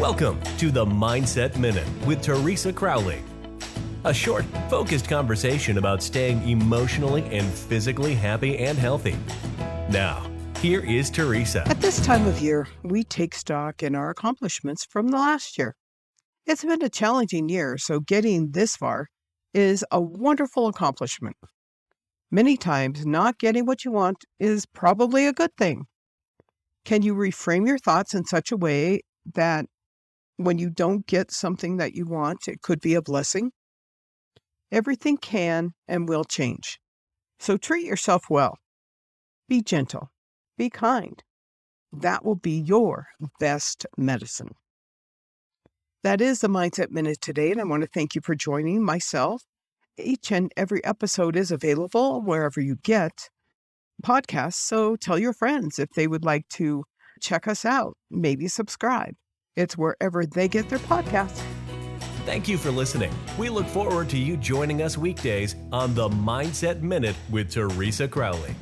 Welcome to the Mindset Minute with Teresa Crowley. A short, focused conversation about staying emotionally and physically happy and healthy. Now, here is Teresa. At this time of year, we take stock in our accomplishments from the last year. It's been a challenging year, so getting this far is a wonderful accomplishment. Many times, not getting what you want is probably a good thing. Can you reframe your thoughts in such a way that when you don't get something that you want, it could be a blessing? Everything can and will change. So treat yourself well. Be gentle. Be kind. That will be your best medicine. That is the Mindset Minute today, and I want to thank you for joining myself. Each and every episode is available wherever you get podcasts, so tell your friends if they would like to check us out, maybe subscribe. It's wherever they get their podcasts. Thank you for listening. We look forward to you joining us weekdays on the Mindset Minute with Teresa Crowley.